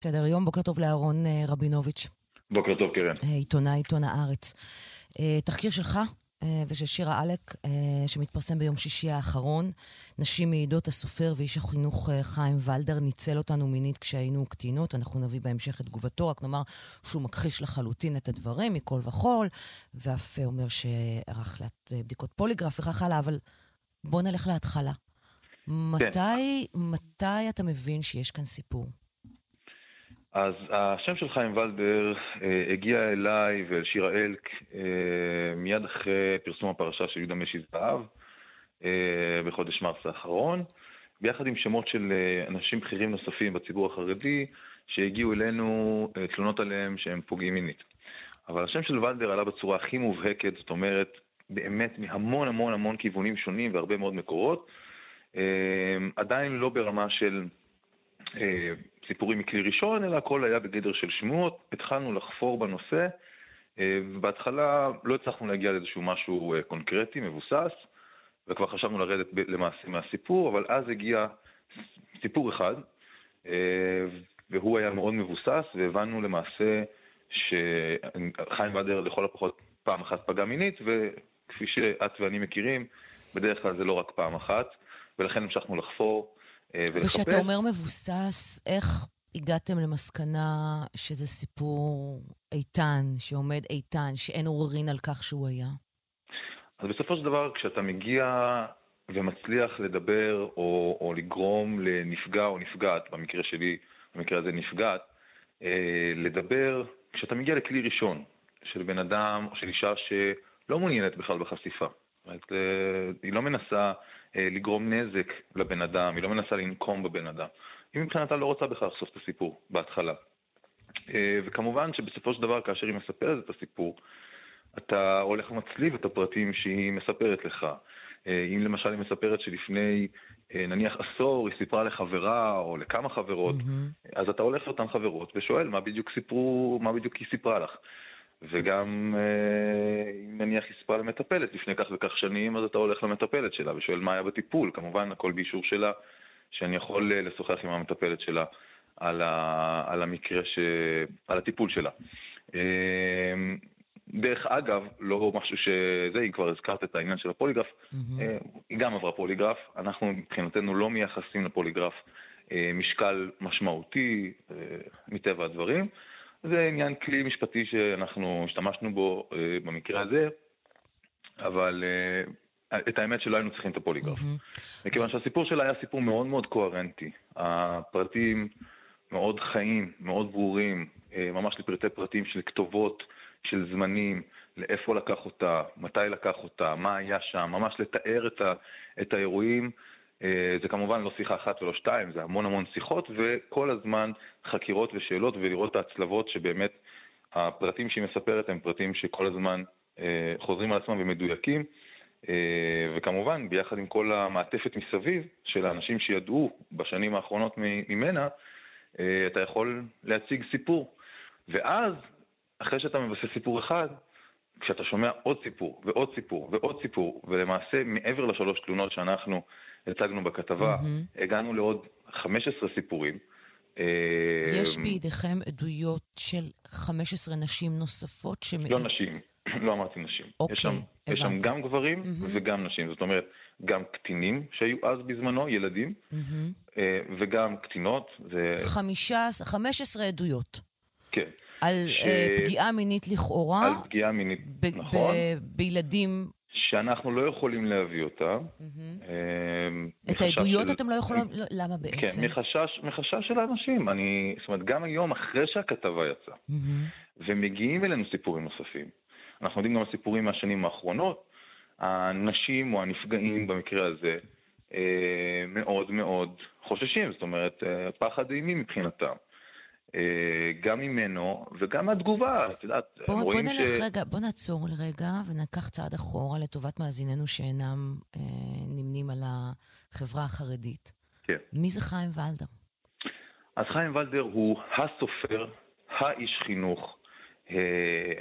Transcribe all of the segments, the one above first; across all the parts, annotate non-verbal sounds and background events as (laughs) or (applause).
בסדר יום, בוקר טוב לאהרון אה, רבינוביץ'. בוקר טוב, קרן. אה, עיתונאי עיתון הארץ. אה, תחקיר שלך ושל שירה אלק, שמתפרסם ביום שישי האחרון. נשים מעידות הסופר ואיש החינוך חיים ולדר ניצל אותנו מינית כשהיינו קטינות. אנחנו נביא בהמשך את תגובתו, רק נאמר שהוא מכחיש לחלוטין את הדברים מכל וכול, ואף אומר שערך בדיקות פוליגרף וכך הלאה, אבל בוא נלך להתחלה. כן. מתי, מתי אתה מבין שיש כאן סיפור? אז השם של חיים ולדר אה, הגיע אליי ואל שירה אלק אה, מיד אחרי פרסום הפרשה של יהודה משי זהב אה, בחודש מרס האחרון, ביחד עם שמות של אה, אנשים בכירים נוספים בציבור החרדי שהגיעו אלינו אה, תלונות עליהם שהם פוגעים מינית. אבל השם של ולדר עלה בצורה הכי מובהקת, זאת אומרת, באמת מהמון המון המון כיוונים שונים והרבה מאוד מקורות, אה, עדיין לא ברמה של... אה, סיפורים מכלי ראשון, אלא הכל היה בגדר של שמועות. התחלנו לחפור בנושא, אה, ובהתחלה לא הצלחנו להגיע לאיזשהו משהו אה, קונקרטי, מבוסס, וכבר חשבנו לרדת למעשה מהסיפור, אבל אז הגיע סיפור אחד, אה, והוא היה מאוד מבוסס, והבנו למעשה שחיים ודר לכל הפחות פעם אחת פגע מינית, וכפי שאת ואני מכירים, בדרך כלל זה לא רק פעם אחת, ולכן המשכנו לחפור. אה, ולחפש. וכשאתה אומר מבוסס, איך הגעתם למסקנה שזה סיפור איתן, שעומד איתן, שאין עוררין על כך שהוא היה? אז בסופו של דבר, כשאתה מגיע ומצליח לדבר או, או לגרום לנפגע או נפגעת, במקרה שלי, במקרה הזה נפגעת, אה, לדבר, כשאתה מגיע לכלי ראשון של בן אדם או של אישה שלא מעוניינת בכלל בחשיפה. זאת אומרת, היא לא מנסה אה, לגרום נזק לבן אדם, היא לא מנסה לנקום בבן אדם. היא מבחינתה לא רוצה בכלל לחשוף את הסיפור בהתחלה. אה, וכמובן שבסופו של דבר, כאשר היא מספרת את הסיפור, אתה הולך ומצליב את הפרטים שהיא מספרת לך. אה, אם למשל היא מספרת שלפני נניח עשור היא סיפרה לחברה או לכמה חברות, mm-hmm. אז אתה הולך לאותן חברות ושואל מה בדיוק סיפרו, מה בדיוק היא סיפרה לך. וגם אה, אם נניח היא סיפרה למטפלת לפני כך וכך שנים, אז אתה הולך למטפלת שלה ושואל מה היה בטיפול. כמובן, הכל באישור שלה, שאני יכול אה, לשוחח עם המטפלת שלה על, ה, על המקרה, ש, על הטיפול שלה. אה, דרך אגב, לא משהו שזה, אם כבר הזכרת את העניין של הפוליגרף, mm-hmm. היא גם עברה פוליגרף, אנחנו מבחינתנו לא מייחסים לפוליגרף משקל משמעותי מטבע הדברים. זה עניין כלי משפטי שאנחנו השתמשנו בו אה, במקרה הזה, אבל אה, את האמת שלא היינו צריכים את הפוליגרף. מכיוון שהסיפור שלה היה סיפור מאוד מאוד קוהרנטי. הפרטים מאוד חיים, מאוד ברורים, אה, ממש לפרטי פרטים של כתובות, של זמנים, לאיפה לקח אותה, מתי לקח אותה, מה היה שם, ממש לתאר את, ה, את האירועים. אה, זה כמובן לא שיחה אחת ולא שתיים, זה המון המון שיחות, וכל הזמן חקירות ושאלות ולראות את ההצלבות שבאמת הפרטים שהיא מספרת הם פרטים שכל הזמן אה, חוזרים על עצמם ומדויקים. אה, וכמובן, ביחד עם כל המעטפת מסביב של האנשים שידעו בשנים האחרונות ממנה, אתה יכול להציג סיפור. ואז, אחרי שאתה מבסס סיפור אחד, כשאתה שומע עוד סיפור ועוד סיפור ועוד סיפור, ולמעשה מעבר לשלוש תלונות שאנחנו הצגנו בכתבה, mm-hmm. הגענו לעוד 15 סיפורים. אה, יש בידיכם עדויות של 15 נשים נוספות ש... לא נשים, (clears throat) לא אמרתי נשים. אוקיי, יש שם, הבנתי. יש שם גם גברים mm-hmm. וגם נשים, זאת אומרת, גם קטינים שהיו אז בזמנו, ילדים, mm-hmm. וגם קטינות. ו... 15 עדויות. כן. על ש... פגיעה מינית לכאורה. על פגיעה מינית, ב- נכון. ב- בילדים שאנחנו לא יכולים להביא אותה. אמ, את העדויות אתם לא יכולים, לא, למה בעצם? כן, מחשש, מחשש של האנשים. אני, זאת אומרת, גם היום, אחרי שהכתבה יצאה, ומגיעים אלינו סיפורים נוספים, אנחנו יודעים גם על סיפורים מהשנים האחרונות, הנשים או הנפגעים במקרה הזה אה, מאוד מאוד חוששים, זאת אומרת, אה, פחד אימים מבחינתם. אה, גם ממנו וגם מהתגובה, את יודעת, בוא, בוא נלך ש... רגע, בוא נעצור לרגע ונקח צעד אחורה לטובת מאזיננו שאינם אה, נמנים על החברה החרדית. כן. מי זה חיים ולדר? אז חיים ולדר הוא הסופר, האיש חינוך, אה,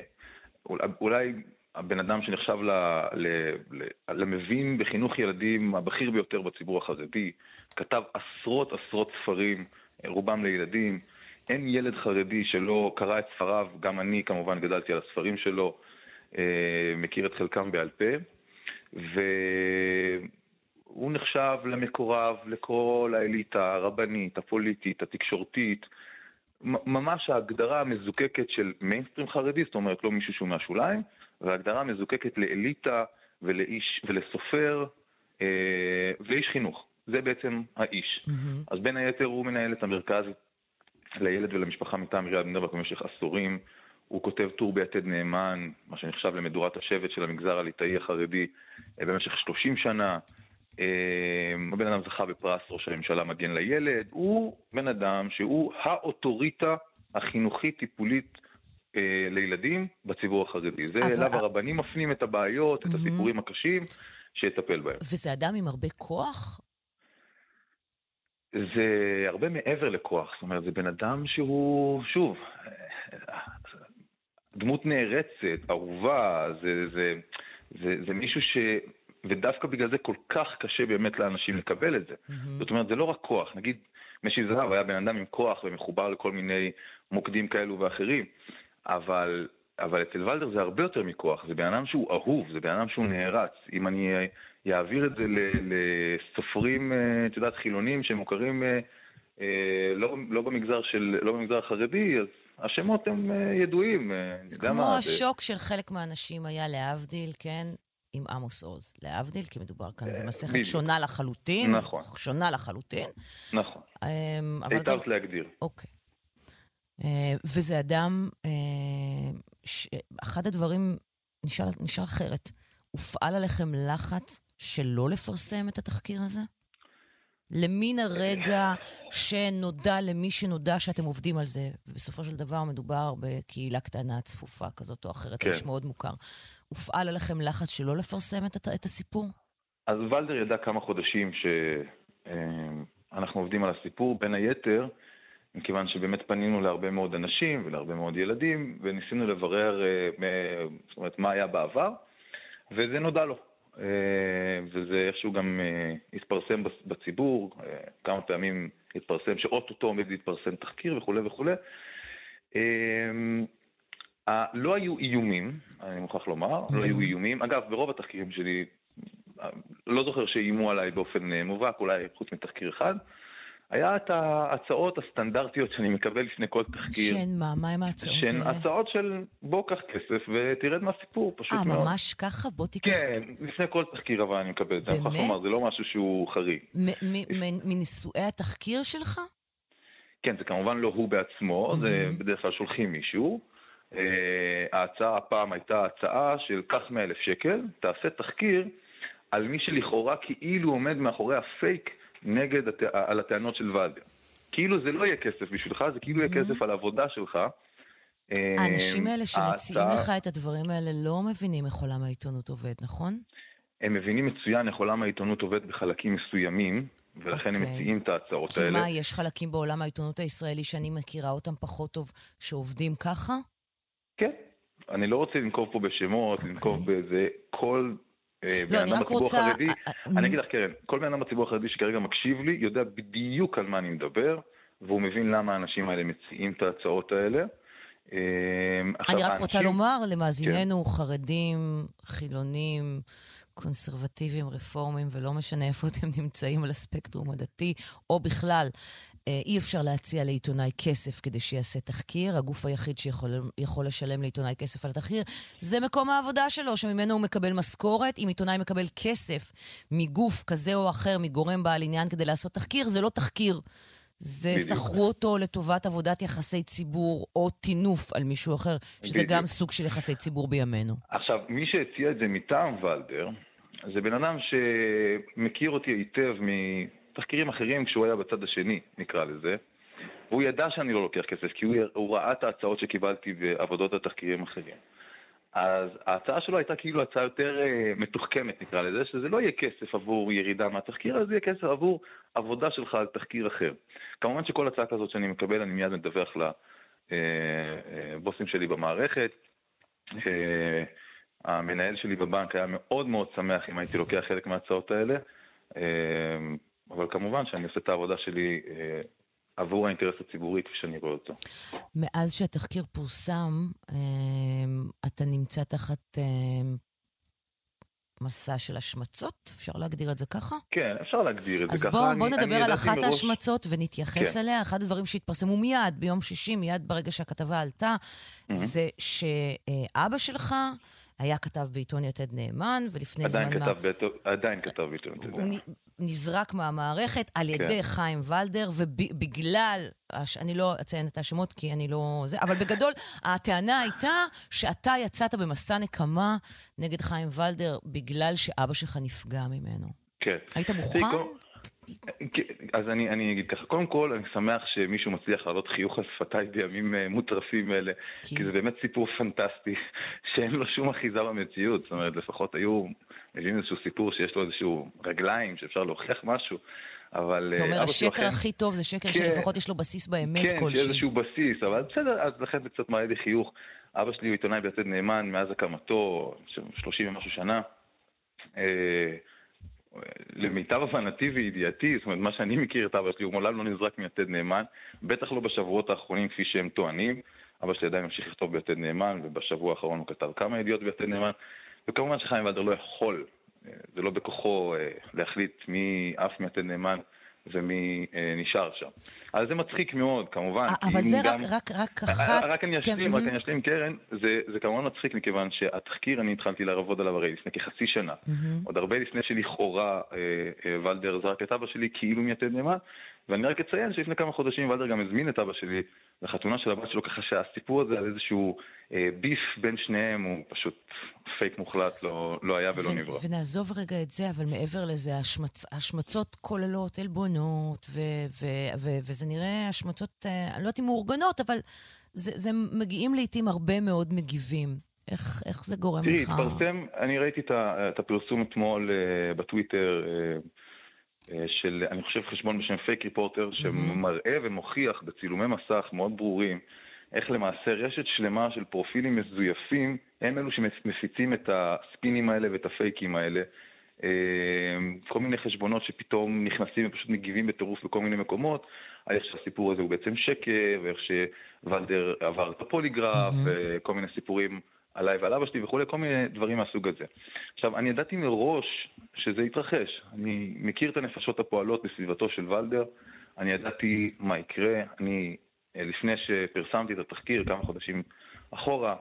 אולי הבן אדם שנחשב ל, ל, ל, למבין בחינוך ילדים הבכיר ביותר בציבור החרדי, כתב עשרות עשרות ספרים, רובם לילדים. אין ילד חרדי שלא קרא את ספריו, גם אני כמובן גדלתי על הספרים שלו, אה, מכיר את חלקם בעל פה, והוא נחשב למקורב לכל האליטה הרבנית, הפוליטית, התקשורתית, ממש ההגדרה המזוקקת של מיינסטרים חרדי, זאת אומרת לא מישהו שהוא מהשוליים, וההגדרה המזוקקת לאליטה ולאיש, ולסופר אה, ולאיש חינוך. זה בעצם האיש. Mm-hmm. אז בין היתר הוא מנהל את המרכז לילד ולמשפחה מטעם עיריית בני ברק במשך עשורים. הוא כותב טור ביתד נאמן, מה שנחשב למדורת השבט של המגזר הליטאי החרדי אה, במשך 30 שנה. אה, הבן אדם זכה בפרס ראש הממשלה מגן לילד. הוא בן אדם שהוא האוטוריטה החינוכית-טיפולית אה, לילדים בציבור החרדי. זה אליו הרבנים מפנים את הבעיות, את הסיפורים הקשים, שיטפל בהם. וזה אדם עם הרבה כוח? זה הרבה מעבר לכוח, זאת אומרת, זה בן אדם שהוא, שוב, דמות נערצת, אהובה, זה, זה, זה, זה מישהו ש... ודווקא בגלל זה כל כך קשה באמת לאנשים לקבל את זה. Mm-hmm. זאת אומרת, זה לא רק כוח. נגיד, משי זהב היה בן אדם עם כוח ומחובר לכל מיני מוקדים כאלו ואחרים, אבל, אבל אצל ולדר זה הרבה יותר מכוח. זה בן אדם שהוא אהוב, זה בן אדם שהוא נערץ. אם אני יעביר את זה לסופרים, אה, את יודעת, חילונים שמוכרים אה, אה, לא, לא, במגזר של, לא במגזר החרדי, אז השמות הם ידועים. כמו השוק של חלק מהאנשים היה להבדיל, כן? עם עמוס עוז. להבדיל, כי מדובר כאן במסכת שונה לחלוטין. נכון. שונה לחלוטין. נכון. אמ, היטבת להגדיר. אוקיי. וזה אדם, אחד הדברים, נשאל אחרת, הופעל עליכם לחץ שלא לפרסם את התחקיר הזה? למין הרגע שנודע למי שנודע שאתם עובדים על זה, ובסופו של דבר מדובר בקהילה קטנה, צפופה כזאת או אחרת, כן. איש מאוד מוכר. הופעל עליכם לחץ שלא לפרסם את, את הסיפור? אז ולדר ידע כמה חודשים שאנחנו עובדים על הסיפור, בין היתר, מכיוון שבאמת פנינו להרבה מאוד אנשים ולהרבה מאוד ילדים, וניסינו לברר אה, זאת אומרת, מה היה בעבר, וזה נודע לו. אה, וזה איכשהו גם אה, התפרסם בציבור, אה, כמה פעמים התפרסם שאו-טו-טו עומד להתפרסם תחקיר וכולי וכולי. לא היו איומים, אני מוכרח לומר, לא היו איומים. אגב, ברוב התחקירים שלי, לא זוכר שאיימו עליי באופן מובהק, אולי חוץ מתחקיר אחד. היה את ההצעות הסטנדרטיות שאני מקבל לפני כל תחקיר. שהן מה? מה הם ההצעות האלה? שהן הצעות של בוא קח כסף ותרד מהסיפור, פשוט 아, מאוד. אה, ממש ככה? בוא תיקח... כן, לפני כל תחקיר אבל אני מקבל את זה. באמת? אני לומר, זה לא משהו שהוא חריג. מנישואי התחקיר שלך? כן, זה כמובן לא הוא בעצמו, זה בדרך כלל שולחים מישהו. אה, ההצעה הפעם הייתה הצעה של קח 100 אלף שקל, תעשה תחקיר על מי שלכאורה כאילו עומד מאחורי הפייק נגד, הת... על הטענות של ולדר. כאילו זה לא יהיה כסף בשבילך, זה כאילו יהיה כסף על העבודה שלך. האנשים האלה שמציעים לך את הדברים האלה לא מבינים איך עולם העיתונות עובד, נכון? הם מבינים מצוין איך עולם העיתונות עובד בחלקים מסוימים, ולכן okay. הם אוקיי. מציעים את ההצעות כי האלה. כי מה, יש חלקים בעולם העיתונות הישראלי שאני מכירה אותם פחות טוב, שעובדים ככה? כן. אני לא רוצה לנקוב פה בשמות, okay. אוקיי. לנקוב באיזה... כל אה, לא, אני רק רוצה... החרדי, אה, אה, אני אגיד לך, קרן, כל בן אדם בציבור החרדי שכרגע מקשיב לי, יודע בדיוק על מה אני מדבר, והוא מבין למה האנשים האלה מציעים את ההצעות האלה. אני רק רוצה לומר למאזיננו, כן. חרדים, חילונים, קונסרבטיביים, רפורמים, ולא משנה איפה אתם נמצאים על הספקטרום הדתי, או בכלל, אה, אי אפשר להציע לעיתונאי כסף כדי שיעשה תחקיר. הגוף היחיד שיכול לשלם לעיתונאי כסף על התחקיר זה מקום העבודה שלו, שממנו הוא מקבל משכורת. אם עיתונאי מקבל כסף מגוף כזה או אחר, מגורם בעל עניין כדי לעשות תחקיר, זה לא תחקיר. זה שכרו אותו לטובת עבודת יחסי ציבור או טינוף על מישהו אחר, שזה בדיוק. גם סוג של יחסי ציבור בימינו. עכשיו, מי שהציע את זה מטעם ולדר, זה בן אדם שמכיר אותי היטב תחקירים אחרים כשהוא היה בצד השני, נקרא לזה. והוא ידע שאני לא לוקח כסף, כי הוא, הוא ראה את ההצעות שקיבלתי בעבודות התחקירים אחרים. אז ההצעה שלו הייתה כאילו הצעה יותר uh, מתוחכמת, נקרא לזה, שזה לא יהיה כסף עבור ירידה מהתחקיר, אז יהיה כסף עבור עבודה שלך על תחקיר אחר. כמובן שכל הצעה כזאת שאני מקבל, אני מיד מדווח לבוסים אה, אה, שלי במערכת. המנהל שלי בבנק היה מאוד מאוד שמח אם הייתי לוקח חלק מההצעות האלה. אבל כמובן שאני עושה את העבודה שלי אה, עבור האינטרס הציבורי כפי שאני רואה אותו. מאז שהתחקיר פורסם, אתה נמצא תחת מסע של השמצות? אפשר להגדיר את זה ככה? כן, אפשר להגדיר את זה ככה. אז בואו בוא נדבר על אחת מראש... ההשמצות ונתייחס כן. אליה. אחד הדברים שהתפרסמו מיד, ביום שישי, מיד ברגע שהכתבה עלתה, mm-hmm. זה שאבא שלך... היה כתב בעיתון יתד נאמן, ולפני זמן מה... בית... עדיין כתב בעיתון יתד נאמן. הוא נזרק מהמערכת על ידי כן. חיים ולדר, ובגלל, אני לא אציין את השמות כי אני לא... זה, אבל בגדול, הטענה הייתה שאתה יצאת במסע נקמה נגד חיים ולדר בגלל שאבא שלך נפגע ממנו. כן. היית מוכן? אז אני, אני אגיד ככה, קודם כל אני שמח שמישהו מצליח להעלות חיוך על שפתיי בימים uh, מוטרפים אלה, כי... כי זה באמת סיפור פנטסטי, (laughs) שאין לו שום אחיזה במציאות, זאת אומרת לפחות היו מביאים איזשהו סיפור שיש לו איזשהו רגליים, שאפשר להוכיח משהו. אבל... אתה אומר, השקר לכן... הכי טוב זה שקר כן, שלפחות יש לו בסיס באמת כן, כלשהי. כן, שיש איזשהו בסיס, אבל בסדר, אז לכן זה קצת מעלה לי חיוך. אבא שלי הוא עיתונאי ביתד נאמן מאז הקמתו, 30 ומשהו שנה. למיטב הבנתי וידיעתי, זאת אומרת, מה שאני מכיר את אבא שלי, הוא מעולם לא נזרק מיתד נאמן, בטח לא בשבועות האחרונים כפי שהם טוענים. אבא שלי עדיין ממשיך לכתוב ביתד נאמן, ובשבוע האחרון הוא כתב כמה ידיעות ביתד נאמן, וכמובן שחיים ולדר לא יכול, אה, זה לא בכוחו אה, להחליט מי עף מיתד נאמן ומי אה, נשאר שם. אז זה מצחיק מאוד, כמובן. אבל זה גם... רק, רק, רק אחת... רק אני אשלים, כן. רק אני אשלים, קרן, זה, זה כמובן מצחיק מכיוון שהתחקיר, אני התחלתי לעבוד עליו הרי לפני כחצי שנה. עוד הרבה לפני שלכאורה אה, אה, ולדר זרק את אבא שלי כאילו מיתד נאמן, ואני רק אציין שלפני כמה חודשים ולדר גם הזמין את אבא שלי לחתונה של הבת שלו, ככה שהסיפור הזה על איזשהו אה, ביף בין שניהם הוא פשוט פייק מוחלט, לא, לא היה ולא נברא. ונעזוב רגע את זה, אבל מעבר לזה, השמצ... השמצות כוללות עלבונות, ו... ו... ו... וזה נראה השמצות, אה, אני לא יודעת אם מאורגנות, אבל זה, זה מגיעים לעיתים הרבה מאוד מגיבים. איך, איך זה גורם תראי, לך? תראי, התפרסם, אני ראיתי את, הפרסום אתמול uh, בטוויטר. אה, של, אני חושב, חשבון בשם פייק ריפורטר, שמראה ומוכיח בצילומי מסך מאוד ברורים איך למעשה רשת שלמה של פרופילים מזויפים הם אלו שמפיצים את הספינים האלה ואת הפייקים האלה. אה, כל מיני חשבונות שפתאום נכנסים ופשוט מגיבים בטירוף בכל מיני מקומות, על איך שהסיפור הזה הוא בעצם שקר, ואיך שוולדר עבר את הפוליגרף, mm-hmm. וכל מיני סיפורים עליי ועל אבא שלי וכולי, כל מיני דברים מהסוג הזה. עכשיו, אני ידעתי מראש שזה יתרחש. אני מכיר את הנפשות הפועלות בסביבתו של ולדר, אני ידעתי מה יקרה. אני, אה, לפני שפרסמתי את התחקיר, כמה חודשים אחורה,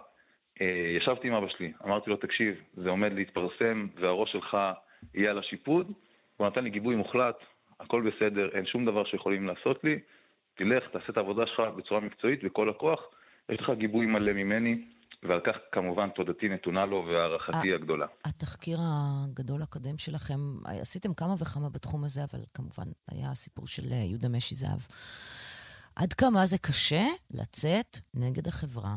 אה, ישבתי עם אבא שלי, אמרתי לו, תקשיב, זה עומד להתפרסם והראש שלך יהיה על השיפוד. הוא נתן לי גיבוי מוחלט, הכל בסדר, אין שום דבר שיכולים לעשות לי. תלך, תעשה את העבודה שלך בצורה מקצועית וכל הכוח. יש לך גיבוי מלא ממני, ועל כך כמובן תודתי נתונה לו והערכתי הגדולה. התחקיר הגדול הקודם שלכם, עשיתם כמה וכמה בתחום הזה, אבל כמובן היה הסיפור של אה, יהודה משי זהב. עד כמה זה קשה לצאת נגד החברה,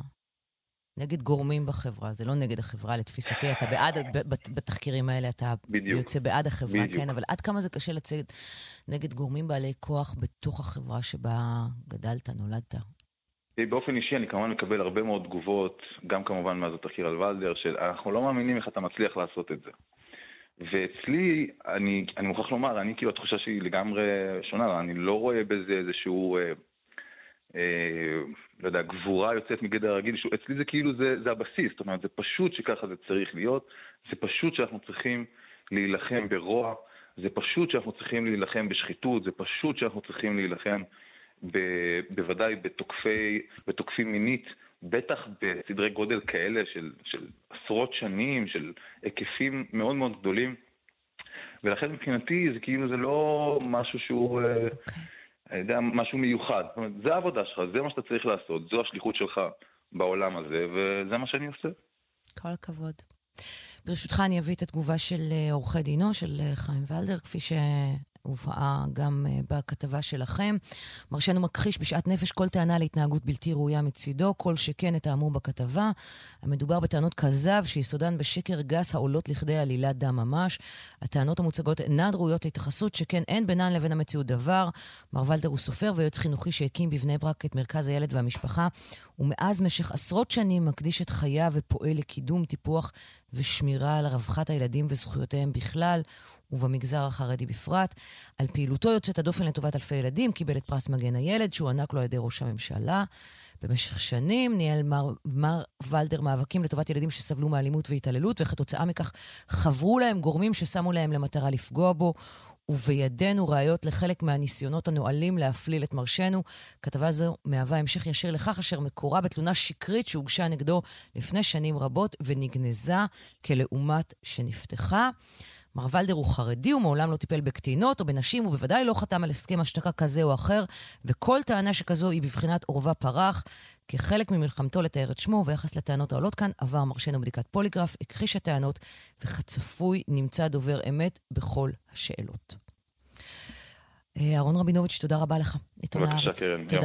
נגד גורמים בחברה, זה לא נגד החברה לתפיסתי, אתה בעד, בתחקירים האלה אתה בדיוק, יוצא בעד החברה, בדיוק. כן, אבל עד כמה זה קשה לצאת נגד גורמים בעלי כוח בתוך החברה שבה גדלת, נולדת? באופן אישי אני כמובן מקבל הרבה מאוד תגובות, גם כמובן מאז התחקיר על ולדר, של אנחנו לא מאמינים איך אתה מצליח לעשות את זה. ואצלי, אני, אני מוכרח לומר, אני כאילו התחושה שלי לגמרי שונה, אני לא רואה בזה איזשהו, אה, אה, לא יודע, גבורה יוצאת מגדר הרגיל, אצלי זה כאילו, זה, זה הבסיס, זאת אומרת, זה פשוט שככה זה צריך להיות, זה פשוט שאנחנו צריכים להילחם ברוע, זה פשוט שאנחנו צריכים להילחם בשחיתות, זה פשוט שאנחנו צריכים להילחם ב, בוודאי בתוקפי, בתוקפים מינית, בטח בסדרי גודל כאלה של, של עשרות שנים, של היקפים מאוד מאוד גדולים. ולכן מבחינתי זה כאילו זה לא משהו שהוא, אה, אני יודע, משהו מיוחד. זאת אומרת, זה העבודה שלך, זה מה שאתה צריך לעשות, זו השליחות שלך בעולם הזה, וזה מה שאני עושה. כל הכבוד. ברשותך, אני אביא את התגובה של אה, עורכי דינו, של אה, חיים ולדר, כפי ש... הובאה גם uh, בכתבה שלכם. מרשנו מכחיש בשאט נפש כל טענה להתנהגות בלתי ראויה מצידו, כל שכן את האמור בכתבה. המדובר בטענות כזב שיסודן בשקר גס העולות לכדי עלילת דם ממש. הטענות המוצגות אינן ראויות להתייחסות, שכן אין בינן לבין המציאות דבר. מר ולדר הוא סופר ויועץ חינוכי שהקים בבני ברק את מרכז הילד והמשפחה, ומאז משך עשרות שנים מקדיש את חייו ופועל לקידום, טיפוח ושמירה על רווחת הילדים וזכויותיהם בכלל, ובמגזר החרדי בפרט. על פעילותו יוצאת הדופן לטובת אלפי ילדים, קיבל את פרס מגן הילד, שהוענק לו על ידי ראש הממשלה. במשך שנים ניהל מר, מר ולדר מאבקים לטובת ילדים שסבלו מאלימות והתעללות, וכתוצאה מכך חברו להם גורמים ששמו להם למטרה לפגוע בו. ובידינו ראיות לחלק מהניסיונות הנואלים להפליל את מרשנו. כתבה זו מהווה המשך ישיר לכך אשר מקורה בתלונה שקרית שהוגשה נגדו לפני שנים רבות ונגנזה כלעומת שנפתחה. מר ולדר הוא חרדי, הוא מעולם לא טיפל בקטינות או בנשים, הוא בוודאי לא חתם על הסכם השתקה כזה או אחר, וכל טענה שכזו היא בבחינת עורבא פרח. כחלק ממלחמתו לתאר את שמו, ויחס לטענות העולות כאן, עבר מרשנו בדיקת פוליגרף, הכחיש הטענות, וכצפוי נמצא דובר אמת בכל השאלות. אה, אהרון רבינוביץ', תודה רבה לך. בבקשה, קרן.